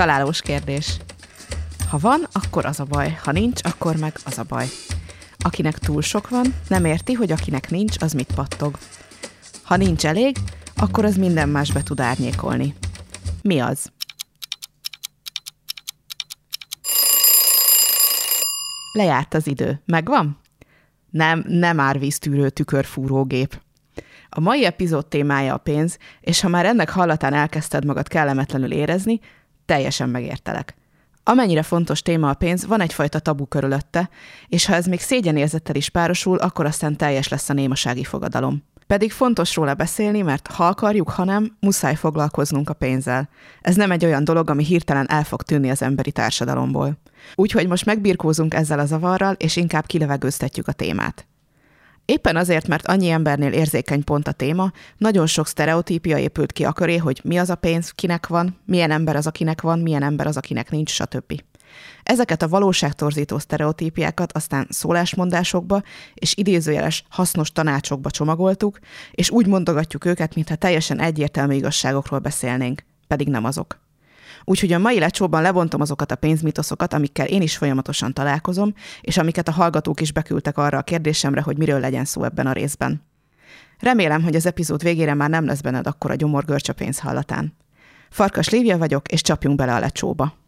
Találós kérdés. Ha van, akkor az a baj, ha nincs, akkor meg az a baj. Akinek túl sok van, nem érti, hogy akinek nincs, az mit pattog. Ha nincs elég, akkor az minden más be tud árnyékolni. Mi az? Lejárt az idő. Megvan? Nem, nem árvíztűrő tükörfúrógép. A mai epizód témája a pénz, és ha már ennek hallatán elkezdted magad kellemetlenül érezni, teljesen megértelek. Amennyire fontos téma a pénz, van egyfajta tabu körülötte, és ha ez még szégyenérzettel is párosul, akkor aztán teljes lesz a némasági fogadalom. Pedig fontos róla beszélni, mert ha akarjuk, ha nem, muszáj foglalkoznunk a pénzzel. Ez nem egy olyan dolog, ami hirtelen el fog tűnni az emberi társadalomból. Úgyhogy most megbirkózunk ezzel a zavarral, és inkább kilevegőztetjük a témát. Éppen azért, mert annyi embernél érzékeny pont a téma, nagyon sok sztereotípia épült ki a köré, hogy mi az a pénz, kinek van, milyen ember az, akinek van, milyen ember az, akinek nincs, stb. Ezeket a valóságtorzító sztereotípiákat aztán szólásmondásokba és idézőjeles hasznos tanácsokba csomagoltuk, és úgy mondogatjuk őket, mintha teljesen egyértelmű igazságokról beszélnénk, pedig nem azok. Úgyhogy a mai lecsóban lebontom azokat a pénzmitoszokat, amikkel én is folyamatosan találkozom, és amiket a hallgatók is beküldtek arra a kérdésemre, hogy miről legyen szó ebben a részben. Remélem, hogy az epizód végére már nem lesz benned akkor a gyomorgörcs a pénz hallatán. Farkas Lívia vagyok, és csapjunk bele a lecsóba.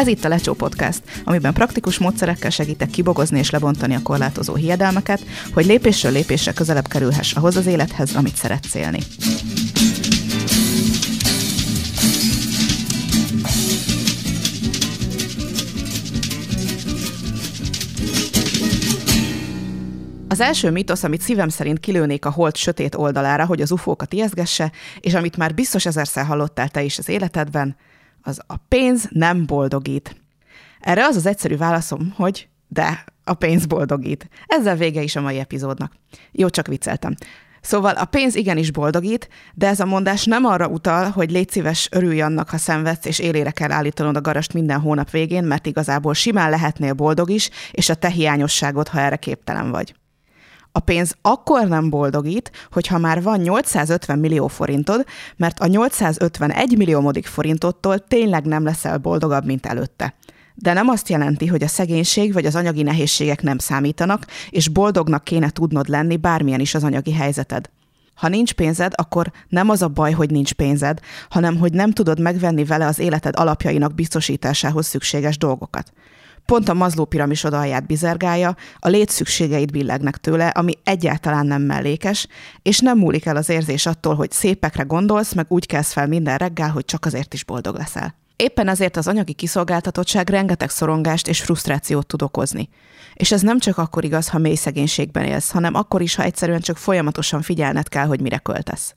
Ez itt a Lecsó Podcast, amiben praktikus módszerekkel segítek kibogozni és lebontani a korlátozó hiedelmeket, hogy lépésről lépésre közelebb kerülhess ahhoz az élethez, amit szeretsz élni. Az első mitosz, amit szívem szerint kilőnék a hold sötét oldalára, hogy az ufókat ijeszgesse, és amit már biztos ezerszer hallottál te is az életedben, az a pénz nem boldogít. Erre az az egyszerű válaszom, hogy de, a pénz boldogít. Ezzel vége is a mai epizódnak. Jó, csak vicceltem. Szóval a pénz igenis boldogít, de ez a mondás nem arra utal, hogy légy szíves, örülj annak, ha szenvedsz, és élére kell állítanod a garast minden hónap végén, mert igazából simán lehetnél boldog is, és a te hiányosságod, ha erre képtelen vagy. A pénz akkor nem boldogít, hogyha már van 850 millió forintod, mert a 851 milliómodik forintottól tényleg nem leszel boldogabb, mint előtte. De nem azt jelenti, hogy a szegénység vagy az anyagi nehézségek nem számítanak, és boldognak kéne tudnod lenni, bármilyen is az anyagi helyzeted. Ha nincs pénzed, akkor nem az a baj, hogy nincs pénzed, hanem hogy nem tudod megvenni vele az életed alapjainak biztosításához szükséges dolgokat. Pont a mazló piramisod alját bizergálja, a létszükségeit billegnek tőle, ami egyáltalán nem mellékes, és nem múlik el az érzés attól, hogy szépekre gondolsz, meg úgy kezd fel minden reggel, hogy csak azért is boldog leszel. Éppen ezért az anyagi kiszolgáltatottság rengeteg szorongást és frusztrációt tud okozni. És ez nem csak akkor igaz, ha mély szegénységben élsz, hanem akkor is, ha egyszerűen csak folyamatosan figyelned kell, hogy mire költesz.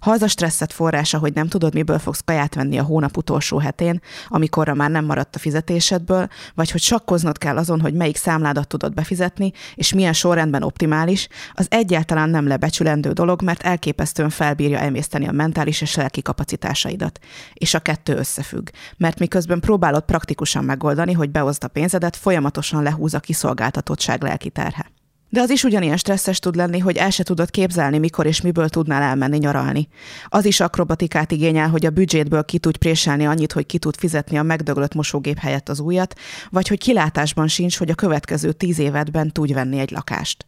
Ha az a stresszet forrása, hogy nem tudod, miből fogsz kaját venni a hónap utolsó hetén, amikorra már nem maradt a fizetésedből, vagy hogy sakkoznod kell azon, hogy melyik számládat tudod befizetni, és milyen sorrendben optimális, az egyáltalán nem lebecsülendő dolog, mert elképesztően felbírja emészteni a mentális és lelki kapacitásaidat. És a kettő összefügg, mert miközben próbálod praktikusan megoldani, hogy behozd a pénzedet, folyamatosan lehúz a kiszolgáltatottság lelki terhe. De az is ugyanilyen stresszes tud lenni, hogy el se tudod képzelni, mikor és miből tudnál elmenni nyaralni. Az is akrobatikát igényel, hogy a büdzsétből ki tudj préselni annyit, hogy ki tud fizetni a megdöglött mosógép helyett az újat, vagy hogy kilátásban sincs, hogy a következő tíz évedben tudj venni egy lakást.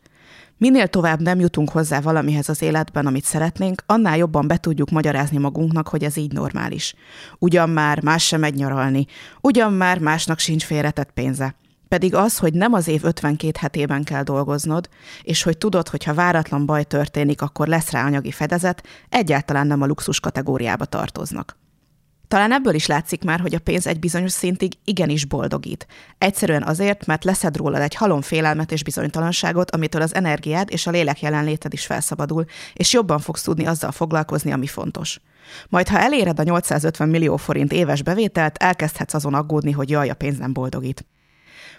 Minél tovább nem jutunk hozzá valamihez az életben, amit szeretnénk, annál jobban be tudjuk magyarázni magunknak, hogy ez így normális. Ugyan már más sem megy nyaralni, ugyan már másnak sincs félretett pénze. Pedig az, hogy nem az év 52 hetében kell dolgoznod, és hogy tudod, hogy ha váratlan baj történik, akkor lesz rá anyagi fedezet, egyáltalán nem a luxus kategóriába tartoznak. Talán ebből is látszik már, hogy a pénz egy bizonyos szintig igenis boldogít. Egyszerűen azért, mert leszed róla egy halom félelmet és bizonytalanságot, amitől az energiád és a lélek jelenléted is felszabadul, és jobban fogsz tudni azzal foglalkozni, ami fontos. Majd ha eléred a 850 millió forint éves bevételt, elkezdhetsz azon aggódni, hogy jaj, a pénz nem boldogít.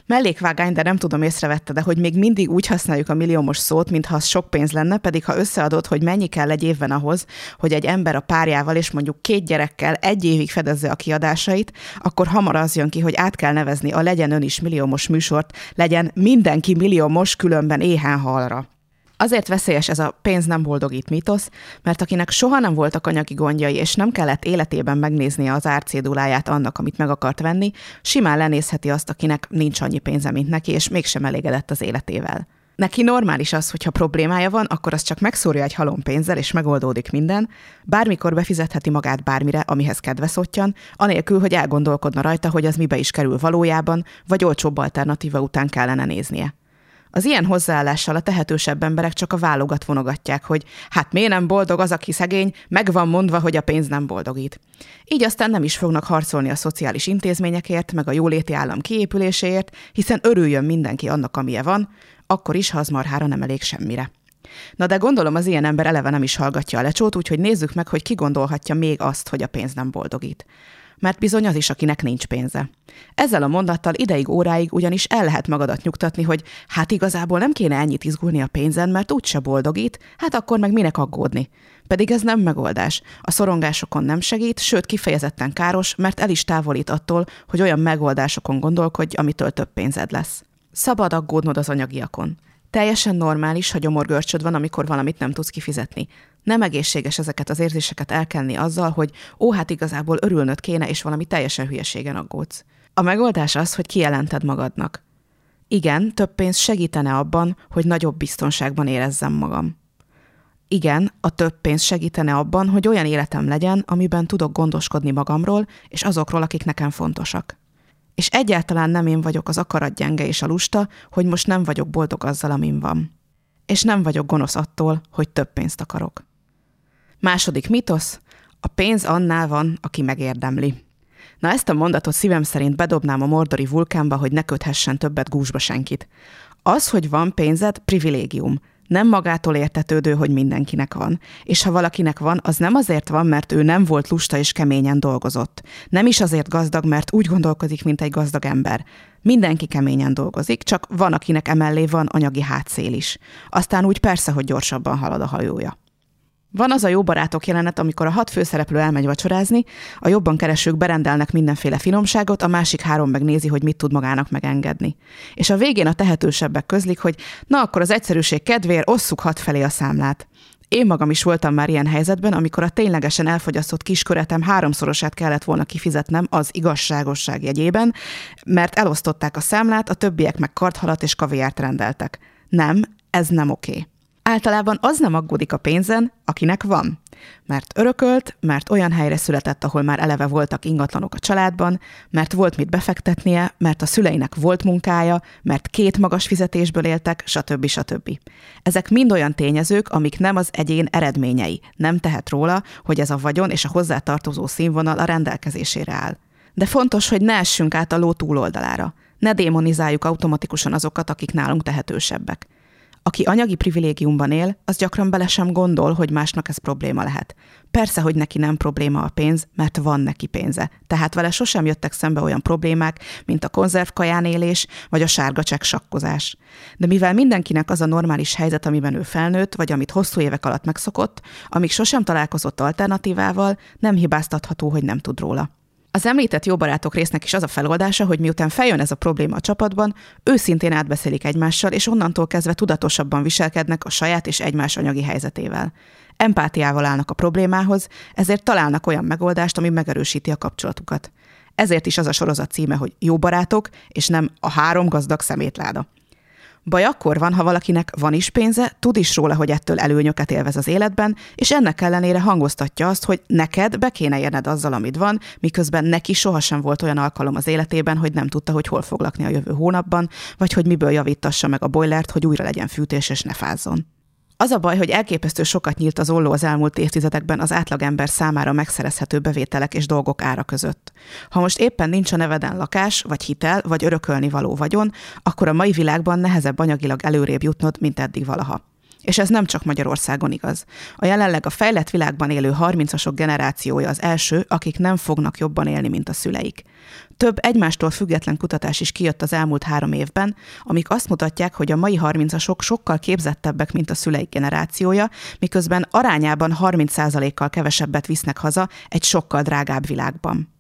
Mellékvágány, de nem tudom észrevette, de hogy még mindig úgy használjuk a milliómos szót, mintha az sok pénz lenne, pedig ha összeadod, hogy mennyi kell egy évben ahhoz, hogy egy ember a párjával és mondjuk két gyerekkel egy évig fedezze a kiadásait, akkor hamar az jön ki, hogy át kell nevezni a legyen ön is milliómos műsort, legyen mindenki milliómos, különben éhen halra. Azért veszélyes ez a pénz nem boldogít mitosz, mert akinek soha nem voltak anyagi gondjai, és nem kellett életében megnéznie az árcéduláját annak, amit meg akart venni, simán lenézheti azt, akinek nincs annyi pénze, mint neki, és mégsem elégedett az életével. Neki normális az, hogyha problémája van, akkor az csak megszórja egy halom pénzzel, és megoldódik minden, bármikor befizetheti magát bármire, amihez kedve szottyan, anélkül, hogy elgondolkodna rajta, hogy az mibe is kerül valójában, vagy olcsóbb alternatíva után kellene néznie. Az ilyen hozzáállással a tehetősebb emberek csak a válogat vonogatják, hogy hát miért nem boldog az, aki szegény, meg van mondva, hogy a pénz nem boldogít. Így aztán nem is fognak harcolni a szociális intézményekért, meg a jóléti állam kiépüléséért, hiszen örüljön mindenki annak, amilyen van, akkor is, ha az marhára nem elég semmire. Na de gondolom az ilyen ember eleve nem is hallgatja a lecsót, úgyhogy nézzük meg, hogy ki gondolhatja még azt, hogy a pénz nem boldogít mert bizony az is, akinek nincs pénze. Ezzel a mondattal ideig óráig ugyanis el lehet magadat nyugtatni, hogy hát igazából nem kéne ennyit izgulni a pénzen, mert úgyse boldogít, hát akkor meg minek aggódni. Pedig ez nem megoldás. A szorongásokon nem segít, sőt kifejezetten káros, mert el is távolít attól, hogy olyan megoldásokon gondolkodj, amitől több pénzed lesz. Szabad aggódnod az anyagiakon. Teljesen normális, ha gyomorgörcsöd van, amikor valamit nem tudsz kifizetni. Nem egészséges ezeket az érzéseket elkenni azzal, hogy ó, hát igazából örülnöd kéne, és valami teljesen hülyeségen aggódsz. A megoldás az, hogy kijelented magadnak. Igen, több pénz segítene abban, hogy nagyobb biztonságban érezzem magam. Igen, a több pénz segítene abban, hogy olyan életem legyen, amiben tudok gondoskodni magamról és azokról, akik nekem fontosak. És egyáltalán nem én vagyok az akaratgyenge és a lusta, hogy most nem vagyok boldog azzal, amin van. És nem vagyok gonosz attól, hogy több pénzt akarok. Második mitosz, a pénz annál van, aki megérdemli. Na ezt a mondatot szívem szerint bedobnám a mordori vulkánba, hogy ne köthessen többet gúzsba senkit. Az, hogy van pénzed, privilégium. Nem magától értetődő, hogy mindenkinek van. És ha valakinek van, az nem azért van, mert ő nem volt lusta és keményen dolgozott. Nem is azért gazdag, mert úgy gondolkozik, mint egy gazdag ember. Mindenki keményen dolgozik, csak van, akinek emellé van anyagi hátszél is. Aztán úgy persze, hogy gyorsabban halad a hajója. Van az a jó barátok jelenet, amikor a hat főszereplő elmegy vacsorázni, a jobban keresők berendelnek mindenféle finomságot, a másik három megnézi, hogy mit tud magának megengedni. És a végén a tehetősebbek közlik, hogy na akkor az egyszerűség kedvéért osszuk hat felé a számlát. Én magam is voltam már ilyen helyzetben, amikor a ténylegesen elfogyasztott kisköretem háromszorosát kellett volna kifizetnem az igazságosság jegyében, mert elosztották a számlát, a többiek meg karthalat és kaviárt rendeltek. Nem, ez nem oké. Okay. Általában az nem aggódik a pénzen, akinek van. Mert örökölt, mert olyan helyre született, ahol már eleve voltak ingatlanok a családban, mert volt mit befektetnie, mert a szüleinek volt munkája, mert két magas fizetésből éltek, stb. stb. Ezek mind olyan tényezők, amik nem az egyén eredményei. Nem tehet róla, hogy ez a vagyon és a hozzátartozó színvonal a rendelkezésére áll. De fontos, hogy ne essünk át a ló túloldalára. Ne démonizáljuk automatikusan azokat, akik nálunk tehetősebbek. Aki anyagi privilégiumban él, az gyakran bele sem gondol, hogy másnak ez probléma lehet. Persze, hogy neki nem probléma a pénz, mert van neki pénze. Tehát vele sosem jöttek szembe olyan problémák, mint a konzervkaján élés, vagy a sárga csekk sakkozás. De mivel mindenkinek az a normális helyzet, amiben ő felnőtt, vagy amit hosszú évek alatt megszokott, amíg sosem találkozott alternatívával, nem hibáztatható, hogy nem tud róla. Az említett jó barátok résznek is az a feloldása, hogy miután feljön ez a probléma a csapatban, őszintén átbeszélik egymással, és onnantól kezdve tudatosabban viselkednek a saját és egymás anyagi helyzetével. Empátiával állnak a problémához, ezért találnak olyan megoldást, ami megerősíti a kapcsolatukat. Ezért is az a sorozat címe, hogy Jó barátok, és nem a három gazdag szemétláda. Baj akkor van, ha valakinek van is pénze, tud is róla, hogy ettől előnyöket élvez az életben, és ennek ellenére hangoztatja azt, hogy neked be kéne érned azzal, amit van, miközben neki sohasem volt olyan alkalom az életében, hogy nem tudta, hogy hol fog lakni a jövő hónapban, vagy hogy miből javítassa meg a boilert, hogy újra legyen fűtés és ne fázzon. Az a baj, hogy elképesztő sokat nyílt az olló az elmúlt évtizedekben az átlagember számára megszerezhető bevételek és dolgok ára között. Ha most éppen nincs a neveden lakás, vagy hitel, vagy örökölni való vagyon, akkor a mai világban nehezebb anyagilag előrébb jutnod, mint eddig valaha. És ez nem csak Magyarországon igaz. A jelenleg a fejlett világban élő 30-asok generációja az első, akik nem fognak jobban élni, mint a szüleik. Több egymástól független kutatás is kijött az elmúlt három évben, amik azt mutatják, hogy a mai 30-asok sokkal képzettebbek, mint a szüleik generációja, miközben arányában 30%-kal kevesebbet visznek haza egy sokkal drágább világban.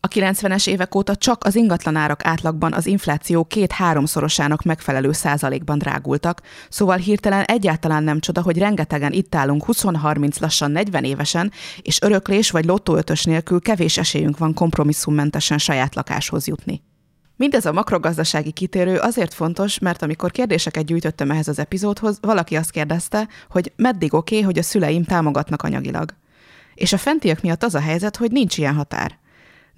A 90-es évek óta csak az ingatlanárak átlagban az infláció két-háromszorosának megfelelő százalékban drágultak, szóval hirtelen egyáltalán nem csoda, hogy rengetegen itt állunk 20-30 lassan 40 évesen, és öröklés vagy lottóötös nélkül kevés esélyünk van kompromisszummentesen saját lakáshoz jutni. Mindez a makrogazdasági kitérő azért fontos, mert amikor kérdéseket gyűjtöttem ehhez az epizódhoz, valaki azt kérdezte, hogy meddig oké, okay, hogy a szüleim támogatnak anyagilag. És a fentiek miatt az a helyzet, hogy nincs ilyen határ.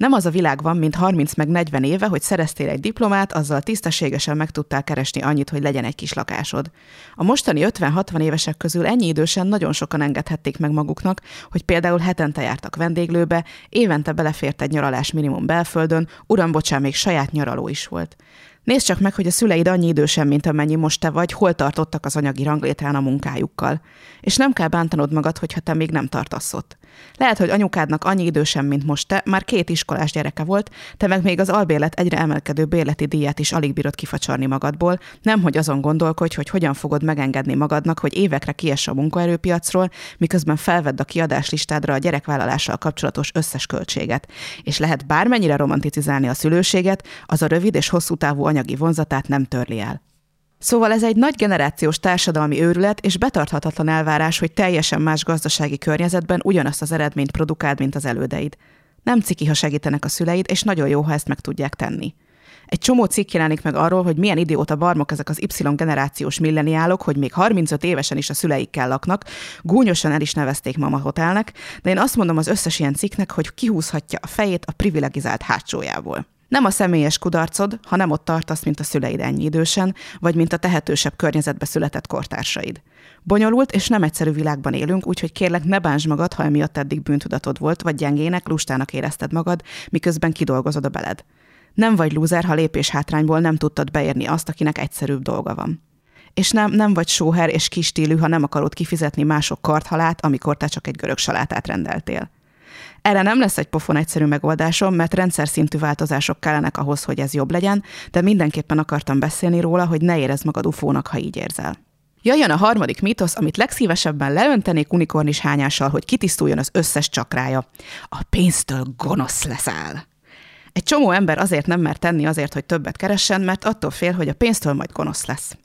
Nem az a világ van, mint 30 meg 40 éve, hogy szereztél egy diplomát, azzal tisztességesen meg tudtál keresni annyit, hogy legyen egy kis lakásod. A mostani 50-60 évesek közül ennyi idősen nagyon sokan engedhették meg maguknak, hogy például hetente jártak vendéglőbe, évente belefért egy nyaralás minimum belföldön, uram, bocsán, még saját nyaraló is volt. Nézd csak meg, hogy a szüleid annyi idősen, mint amennyi most te vagy, hol tartottak az anyagi ranglétrán a munkájukkal. És nem kell bántanod magad, hogyha te még nem tartasz ott. Lehet, hogy anyukádnak annyi idősen, mint most te, már két iskolás gyereke volt, te meg még az albérlet egyre emelkedő bérleti díját is alig bírod kifacsarni magadból, nem hogy azon gondolkodj, hogy hogyan fogod megengedni magadnak, hogy évekre kiess a munkaerőpiacról, miközben felvedd a kiadáslistádra a gyerekvállalással kapcsolatos összes költséget. És lehet bármennyire romanticizálni a szülőséget, az a rövid és hosszú távú anyagi vonzatát nem törli el. Szóval ez egy nagy generációs társadalmi őrület és betarthatatlan elvárás, hogy teljesen más gazdasági környezetben ugyanazt az eredményt produkáld, mint az elődeid. Nem ciki, ha segítenek a szüleid, és nagyon jó, ha ezt meg tudják tenni. Egy csomó cikk jelenik meg arról, hogy milyen idióta barmok ezek az Y generációs milleniálok, hogy még 35 évesen is a szüleikkel laknak, gúnyosan el is nevezték Mama Hotelnek, de én azt mondom az összes ilyen cikknek, hogy kihúzhatja a fejét a privilegizált hátsójából. Nem a személyes kudarcod, ha nem ott tartasz, mint a szüleid ennyi idősen, vagy mint a tehetősebb környezetbe született kortársaid. Bonyolult és nem egyszerű világban élünk, úgyhogy kérlek ne bánsd magad, ha emiatt eddig bűntudatod volt, vagy gyengének, lustának érezted magad, miközben kidolgozod a beled. Nem vagy lúzer, ha lépés hátrányból nem tudtad beérni azt, akinek egyszerűbb dolga van. És nem, nem vagy sóher és kistílű, ha nem akarod kifizetni mások karthalát, amikor te csak egy görög salátát rendeltél. Erre nem lesz egy pofon egyszerű megoldásom, mert rendszer szintű változások kellenek ahhoz, hogy ez jobb legyen, de mindenképpen akartam beszélni róla, hogy ne érezd magad ufónak, ha így érzel. Jöjjön a harmadik mítosz, amit legszívesebben leöntenék unikornis hányással, hogy kitisztuljon az összes csakrája. A pénztől gonosz leszel. Egy csomó ember azért nem mer tenni azért, hogy többet keressen, mert attól fél, hogy a pénztől majd gonosz lesz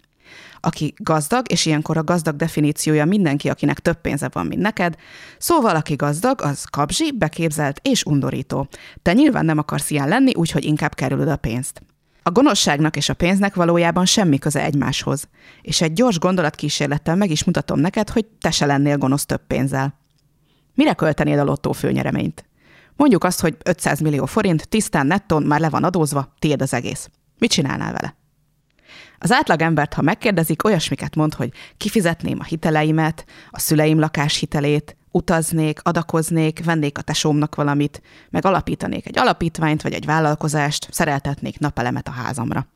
aki gazdag, és ilyenkor a gazdag definíciója mindenki, akinek több pénze van, mint neked. Szóval, aki gazdag, az kapzsi, beképzelt és undorító. Te nyilván nem akarsz ilyen lenni, úgyhogy inkább kerülöd a pénzt. A gonoszságnak és a pénznek valójában semmi köze egymáshoz. És egy gyors gondolatkísérlettel meg is mutatom neked, hogy te se lennél gonosz több pénzzel. Mire költenéd a lottó főnyereményt? Mondjuk azt, hogy 500 millió forint, tisztán netton, már le van adózva, tiéd az egész. Mit csinálnál vele? Az átlagembert, ha megkérdezik, olyasmiket mond, hogy kifizetném a hiteleimet, a szüleim lakáshitelét, utaznék, adakoznék, vennék a tesómnak valamit, meg alapítanék egy alapítványt vagy egy vállalkozást, szereltetnék napelemet a házamra.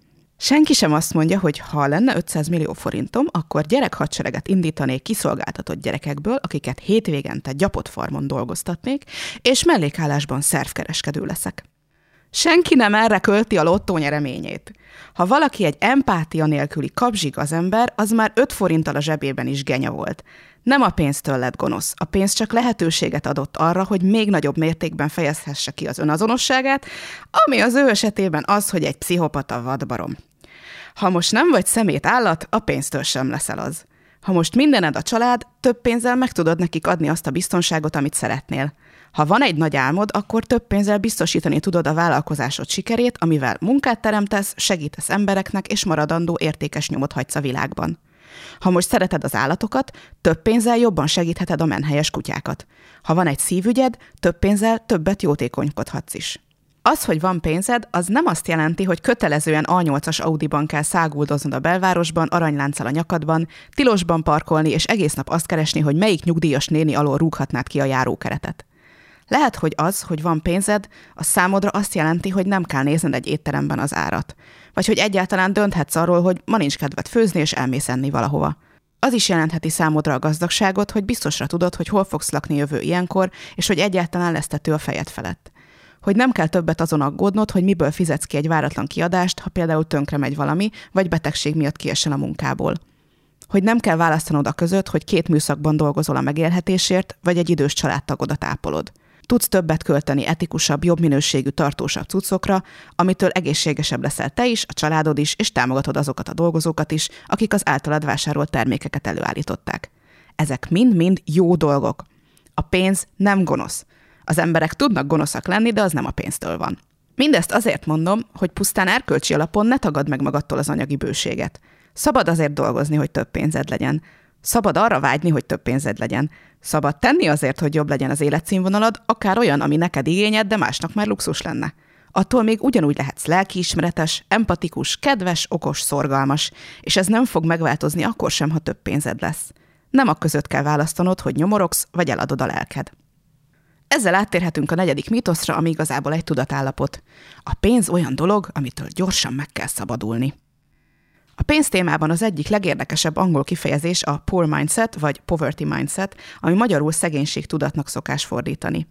Senki sem azt mondja, hogy ha lenne 500 millió forintom, akkor gyerekhadsereget indítanék kiszolgáltatott gyerekekből, akiket hétvégente gyapott farmon dolgoztatnék, és mellékállásban szervkereskedő leszek. Senki nem erre költi a lottó nyereményét. Ha valaki egy empátia nélküli kapzsig az ember, az már 5 forinttal a zsebében is genya volt. Nem a pénztől lett gonosz. A pénz csak lehetőséget adott arra, hogy még nagyobb mértékben fejezhesse ki az önazonosságát, ami az ő esetében az, hogy egy pszichopata vadbarom. Ha most nem vagy szemét állat, a pénztől sem leszel az. Ha most mindened a család, több pénzzel meg tudod nekik adni azt a biztonságot, amit szeretnél. Ha van egy nagy álmod, akkor több pénzzel biztosítani tudod a vállalkozásod sikerét, amivel munkát teremtesz, segítesz embereknek, és maradandó értékes nyomot hagysz a világban. Ha most szereted az állatokat, több pénzzel jobban segítheted a menhelyes kutyákat. Ha van egy szívügyed, több pénzzel többet jótékonykodhatsz is. Az, hogy van pénzed, az nem azt jelenti, hogy kötelezően A8-as Audiban kell száguldoznod a belvárosban, aranylánccal a nyakadban, tilosban parkolni, és egész nap azt keresni, hogy melyik nyugdíjas néni alól rúghatnád ki a járókeretet. Lehet, hogy az, hogy van pénzed, a számodra azt jelenti, hogy nem kell nézned egy étteremben az árat. Vagy hogy egyáltalán dönthetsz arról, hogy ma nincs kedved főzni, és elmész enni valahova. Az is jelentheti számodra a gazdagságot, hogy biztosra tudod, hogy hol fogsz lakni jövő ilyenkor, és hogy egyáltalán lesz tető a fejed felett. Hogy nem kell többet azon aggódnod, hogy miből fizetsz ki egy váratlan kiadást, ha például tönkre megy valami, vagy betegség miatt kiesel a munkából. Hogy nem kell választanod a között, hogy két műszakban dolgozol a megélhetésért, vagy egy idős családtagodat ápolod tudsz többet költeni etikusabb, jobb minőségű, tartósabb cuccokra, amitől egészségesebb leszel te is, a családod is, és támogatod azokat a dolgozókat is, akik az általad vásárolt termékeket előállították. Ezek mind-mind jó dolgok. A pénz nem gonosz. Az emberek tudnak gonoszak lenni, de az nem a pénztől van. Mindezt azért mondom, hogy pusztán erkölcsi alapon ne tagad meg magadtól az anyagi bőséget. Szabad azért dolgozni, hogy több pénzed legyen. Szabad arra vágyni, hogy több pénzed legyen. Szabad tenni azért, hogy jobb legyen az életszínvonalad, akár olyan, ami neked igényed, de másnak már luxus lenne. Attól még ugyanúgy lehetsz lelkiismeretes, empatikus, kedves, okos, szorgalmas, és ez nem fog megváltozni akkor sem, ha több pénzed lesz. Nem a között kell választanod, hogy nyomorogsz, vagy eladod a lelked. Ezzel áttérhetünk a negyedik mítoszra, ami igazából egy tudatállapot. A pénz olyan dolog, amitől gyorsan meg kell szabadulni. A pénz témában az egyik legérdekesebb angol kifejezés a poor mindset, vagy poverty mindset, ami magyarul szegénység tudatnak szokás fordítani.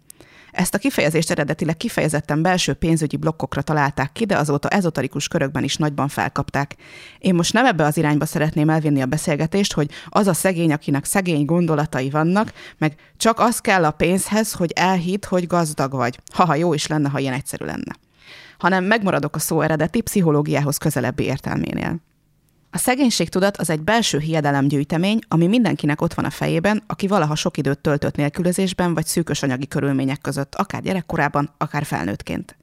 Ezt a kifejezést eredetileg kifejezetten belső pénzügyi blokkokra találták ki, de azóta ezotarikus körökben is nagyban felkapták. Én most nem ebbe az irányba szeretném elvinni a beszélgetést, hogy az a szegény, akinek szegény gondolatai vannak, meg csak az kell a pénzhez, hogy elhitt, hogy gazdag vagy. Haha, jó is lenne, ha ilyen egyszerű lenne. Hanem megmaradok a szó eredeti pszichológiához közelebbi értelménél. A szegénységtudat az egy belső hiedelemgyűjtemény, ami mindenkinek ott van a fejében, aki valaha sok időt töltött nélkülözésben vagy szűkös anyagi körülmények között, akár gyerekkorában, akár felnőttként.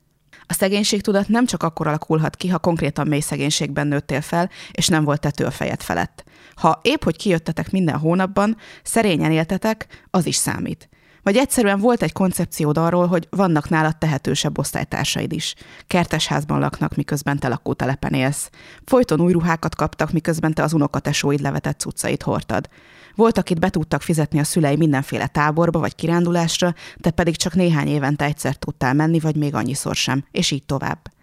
A szegénységtudat nem csak akkor alakulhat ki, ha konkrétan mély szegénységben nőttél fel, és nem volt tető a fejed felett. Ha épp hogy kijöttetek minden hónapban, szerényen éltetek, az is számít. Vagy egyszerűen volt egy koncepciód arról, hogy vannak nálad tehetősebb osztálytársaid is. Kertesházban laknak, miközben te lakótelepen élsz. Folyton új ruhákat kaptak, miközben te az unokatesóid levetett cuccait hordtad. Volt, akit be tudtak fizetni a szülei mindenféle táborba vagy kirándulásra, te pedig csak néhány évente egyszer tudtál menni, vagy még annyiszor sem, és így tovább.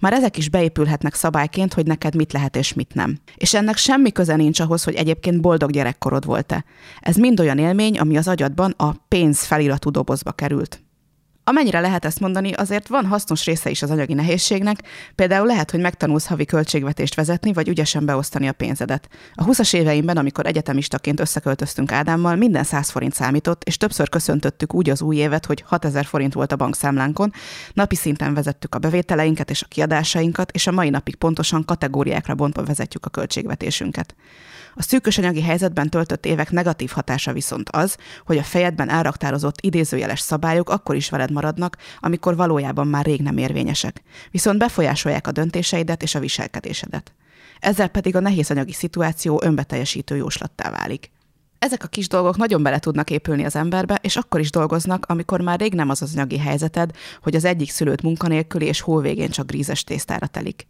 Már ezek is beépülhetnek szabályként, hogy neked mit lehet és mit nem. És ennek semmi köze nincs ahhoz, hogy egyébként boldog gyerekkorod volt-e. Ez mind olyan élmény, ami az agyadban a pénz feliratú dobozba került. Amennyire lehet ezt mondani, azért van hasznos része is az anyagi nehézségnek, például lehet, hogy megtanulsz havi költségvetést vezetni, vagy ügyesen beosztani a pénzedet. A 20-as éveimben, amikor egyetemistaként összeköltöztünk Ádámmal, minden 100 forint számított, és többször köszöntöttük úgy az új évet, hogy 6000 forint volt a bankszámlánkon, napi szinten vezettük a bevételeinket és a kiadásainkat, és a mai napig pontosan kategóriákra bontva vezetjük a költségvetésünket. A szűkös anyagi helyzetben töltött évek negatív hatása viszont az, hogy a fejedben elraktározott idézőjeles szabályok akkor is veled maradnak, amikor valójában már rég nem érvényesek. Viszont befolyásolják a döntéseidet és a viselkedésedet. Ezzel pedig a nehéz anyagi szituáció önbeteljesítő jóslattá válik. Ezek a kis dolgok nagyon bele tudnak épülni az emberbe, és akkor is dolgoznak, amikor már rég nem az az anyagi helyzeted, hogy az egyik szülőt munkanélküli és hó végén csak grízes tésztára telik.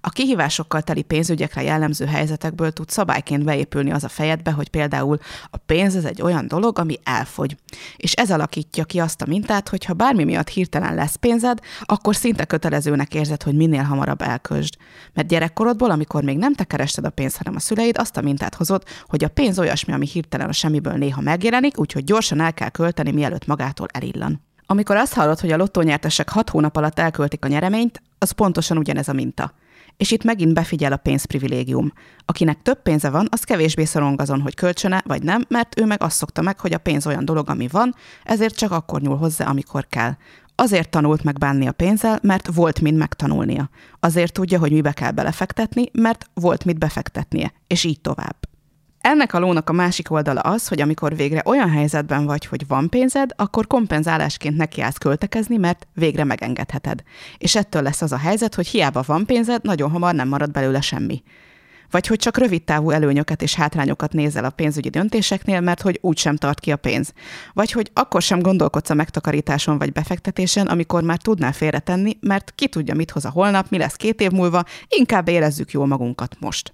A kihívásokkal teli pénzügyekre jellemző helyzetekből tud szabályként beépülni az a fejedbe, hogy például a pénz ez egy olyan dolog, ami elfogy. És ez alakítja ki azt a mintát, hogy ha bármi miatt hirtelen lesz pénzed, akkor szinte kötelezőnek érzed, hogy minél hamarabb elköltsd. Mert gyerekkorodból, amikor még nem te kerested a pénzt, hanem a szüleid, azt a mintát hozott, hogy a pénz olyasmi, ami hirtelen a semmiből néha megjelenik, úgyhogy gyorsan el kell költeni, mielőtt magától elillan. Amikor azt hallod, hogy a lottónyertesek hat hónap alatt elköltik a nyereményt, az pontosan ugyanez a minta. És itt megint befigyel a pénzprivilégium. Akinek több pénze van, az kevésbé szorong azon, hogy kölcsöne, vagy nem, mert ő meg azt szokta meg, hogy a pénz olyan dolog, ami van, ezért csak akkor nyúl hozzá, amikor kell. Azért tanult meg bánni a pénzzel, mert volt mind megtanulnia. Azért tudja, hogy mibe kell belefektetni, mert volt mit befektetnie, és így tovább. Ennek a lónak a másik oldala az, hogy amikor végre olyan helyzetben vagy, hogy van pénzed, akkor kompenzálásként nekiállsz költekezni, mert végre megengedheted. És ettől lesz az a helyzet, hogy hiába van pénzed, nagyon hamar nem marad belőle semmi. Vagy hogy csak rövid távú előnyöket és hátrányokat nézel a pénzügyi döntéseknél, mert hogy úgy sem tart ki a pénz. Vagy hogy akkor sem gondolkodsz a megtakarításon vagy befektetésen, amikor már tudnál félretenni, mert ki tudja, mit hoz a holnap, mi lesz két év múlva, inkább érezzük jól magunkat most.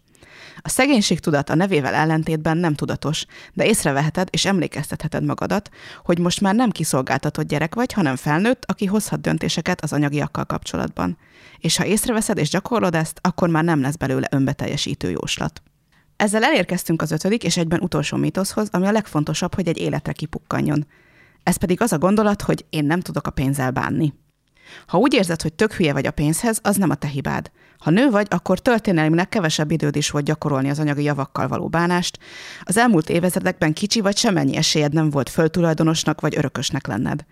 A szegénység tudat a nevével ellentétben nem tudatos, de észreveheted és emlékeztetheted magadat, hogy most már nem kiszolgáltatott gyerek vagy, hanem felnőtt, aki hozhat döntéseket az anyagiakkal kapcsolatban. És ha észreveszed és gyakorlod ezt, akkor már nem lesz belőle önbeteljesítő jóslat. Ezzel elérkeztünk az ötödik és egyben utolsó mítoszhoz, ami a legfontosabb, hogy egy életre kipukkanjon. Ez pedig az a gondolat, hogy én nem tudok a pénzzel bánni. Ha úgy érzed, hogy tök hülye vagy a pénzhez, az nem a te hibád. Ha nő vagy, akkor történelmileg kevesebb időd is volt gyakorolni az anyagi javakkal való bánást. Az elmúlt évezredekben kicsi vagy semennyi esélyed nem volt föltulajdonosnak vagy örökösnek lenned.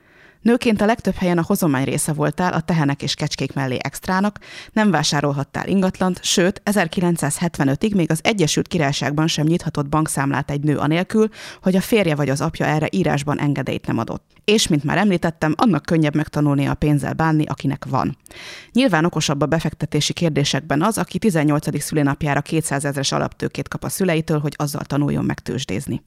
Nőként a legtöbb helyen a hozomány része voltál a tehenek és kecskék mellé extrának, nem vásárolhattál ingatlant, sőt, 1975-ig még az Egyesült Királyságban sem nyithatott bankszámlát egy nő anélkül, hogy a férje vagy az apja erre írásban engedélyt nem adott. És, mint már említettem, annak könnyebb megtanulni a pénzzel bánni, akinek van. Nyilván okosabb a befektetési kérdésekben az, aki 18. szülinapjára 200 ezres alaptőkét kap a szüleitől, hogy azzal tanuljon meg tőzsdézni.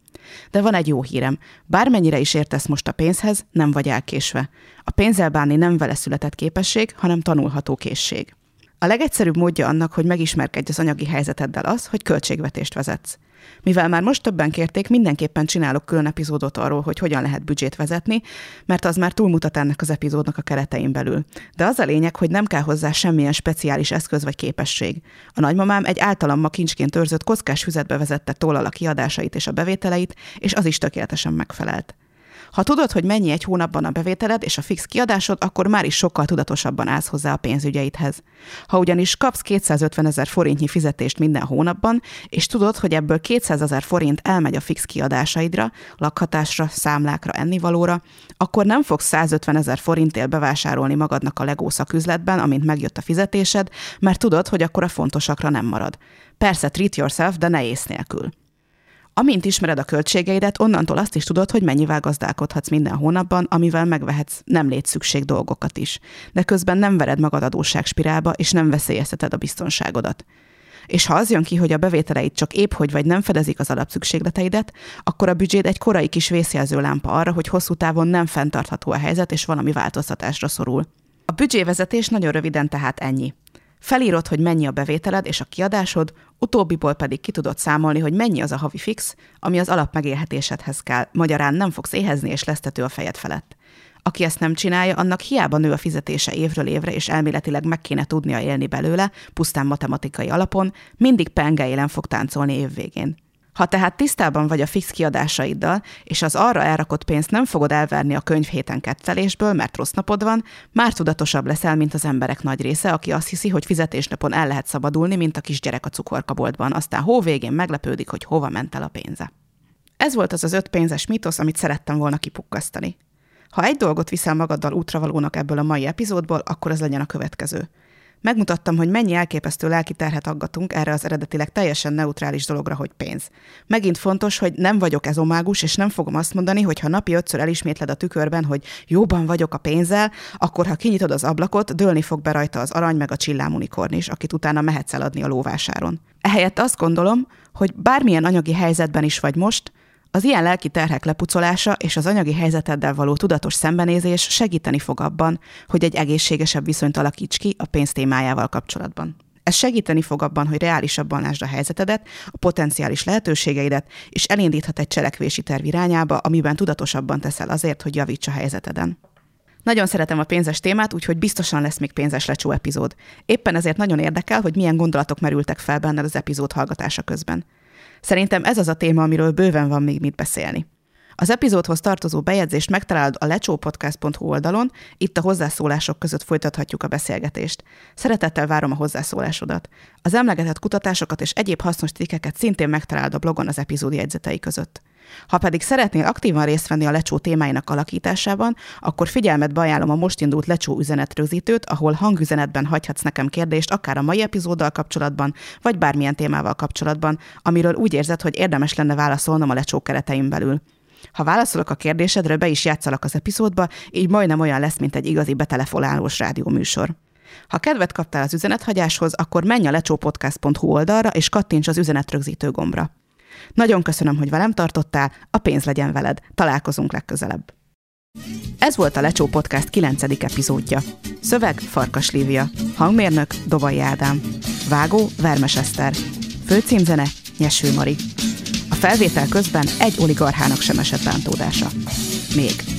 De van egy jó hírem. Bármennyire is értesz most a pénzhez, nem vagy elkésve. A pénzzel bánni nem vele született képesség, hanem tanulható készség. A legegyszerűbb módja annak, hogy megismerkedj az anyagi helyzeteddel az, hogy költségvetést vezetsz. Mivel már most többen kérték, mindenképpen csinálok külön epizódot arról, hogy hogyan lehet büdzsét vezetni, mert az már túlmutat ennek az epizódnak a keretein belül. De az a lényeg, hogy nem kell hozzá semmilyen speciális eszköz vagy képesség. A nagymamám egy általam ma kincsként őrzött kockás füzetbe vezette tollal a kiadásait és a bevételeit, és az is tökéletesen megfelelt. Ha tudod, hogy mennyi egy hónapban a bevételed és a fix kiadásod, akkor már is sokkal tudatosabban állsz hozzá a pénzügyeidhez. Ha ugyanis kapsz 250 ezer forintnyi fizetést minden hónapban, és tudod, hogy ebből 200 ezer forint elmegy a fix kiadásaidra, lakhatásra, számlákra, ennivalóra, akkor nem fogsz 150 ezer forintért bevásárolni magadnak a Lego szaküzletben, amint megjött a fizetésed, mert tudod, hogy akkor a fontosakra nem marad. Persze treat yourself, de ne ész nélkül. Amint ismered a költségeidet, onnantól azt is tudod, hogy mennyivel gazdálkodhatsz minden hónapban, amivel megvehetsz nem létszükség dolgokat is. De közben nem vered magad adósságspirálba, és nem veszélyezteted a biztonságodat. És ha az jön ki, hogy a bevételeid csak épp hogy vagy nem fedezik az alapszükségleteidet, akkor a büdzséd egy korai kis vészjelző lámpa arra, hogy hosszú távon nem fenntartható a helyzet, és valami változtatásra szorul. A büdzsévezetés nagyon röviden tehát ennyi. Felírod, hogy mennyi a bevételed és a kiadásod, utóbbiból pedig ki tudod számolni, hogy mennyi az a havi fix, ami az alapmegélhetésedhez kell. Magyarán nem fogsz éhezni és lesztető a fejed felett. Aki ezt nem csinálja, annak hiába nő a fizetése évről évre, és elméletileg meg kéne tudnia élni belőle, pusztán matematikai alapon, mindig pengeélen fog táncolni évvégén. Ha tehát tisztában vagy a fix kiadásaiddal, és az arra elrakott pénzt nem fogod elverni a könyvhéten kettelésből, mert rossz napod van, már tudatosabb leszel, mint az emberek nagy része, aki azt hiszi, hogy fizetésnapon el lehet szabadulni, mint a kisgyerek a cukorkaboltban, aztán hó végén meglepődik, hogy hova ment el a pénze. Ez volt az az öt pénzes mitosz, amit szerettem volna kipukkasztani. Ha egy dolgot viszel magaddal útravalónak ebből a mai epizódból, akkor ez legyen a következő – Megmutattam, hogy mennyi elképesztő lelki terhet aggatunk erre az eredetileg teljesen neutrális dologra, hogy pénz. Megint fontos, hogy nem vagyok ezomágus, és nem fogom azt mondani, hogy ha napi ötször elismétled a tükörben, hogy jóban vagyok a pénzzel, akkor ha kinyitod az ablakot, dőlni fog be rajta az arany meg a csillámunikorn is, akit utána mehetsz eladni a lóvásáron. Ehelyett azt gondolom, hogy bármilyen anyagi helyzetben is vagy most, az ilyen lelki terhek lepucolása és az anyagi helyzeteddel való tudatos szembenézés segíteni fog abban, hogy egy egészségesebb viszonyt alakíts ki a pénz témájával kapcsolatban. Ez segíteni fog abban, hogy reálisabban lásd a helyzetedet, a potenciális lehetőségeidet, és elindíthat egy cselekvési terv irányába, amiben tudatosabban teszel azért, hogy javíts a helyzeteden. Nagyon szeretem a pénzes témát, úgyhogy biztosan lesz még pénzes lecsó epizód. Éppen ezért nagyon érdekel, hogy milyen gondolatok merültek fel benned az epizód hallgatása közben. Szerintem ez az a téma, amiről bőven van még mit beszélni. Az epizódhoz tartozó bejegyzést megtalálod a lecsópodcast.hu oldalon, itt a hozzászólások között folytathatjuk a beszélgetést. Szeretettel várom a hozzászólásodat. Az emlegetett kutatásokat és egyéb hasznos cikkeket szintén megtalálod a blogon az epizód jegyzetei között. Ha pedig szeretnél aktívan részt venni a lecsó témáinak alakításában, akkor figyelmetbe ajánlom a most indult lecsó üzenetrögzítőt, ahol hangüzenetben hagyhatsz nekem kérdést akár a mai epizóddal kapcsolatban, vagy bármilyen témával kapcsolatban, amiről úgy érzed, hogy érdemes lenne válaszolnom a lecsó keretein belül. Ha válaszolok a kérdésedre, be is játszalak az epizódba, így majdnem olyan lesz, mint egy igazi betelefonálós rádióműsor. Ha kedvet kaptál az üzenethagyáshoz, akkor menj a lecsópodcast.hu oldalra és kattints az üzenetrögzítő gombra. Nagyon köszönöm, hogy velem tartottál, a pénz legyen veled. Találkozunk legközelebb. Ez volt a Lecsó Podcast 9. epizódja. Szöveg Farkas Lívia, hangmérnök Dobai Ádám, vágó Vermes Eszter, főcímzene Nyeső Mari. A felvétel közben egy oligarchának sem esett bántódása. Még.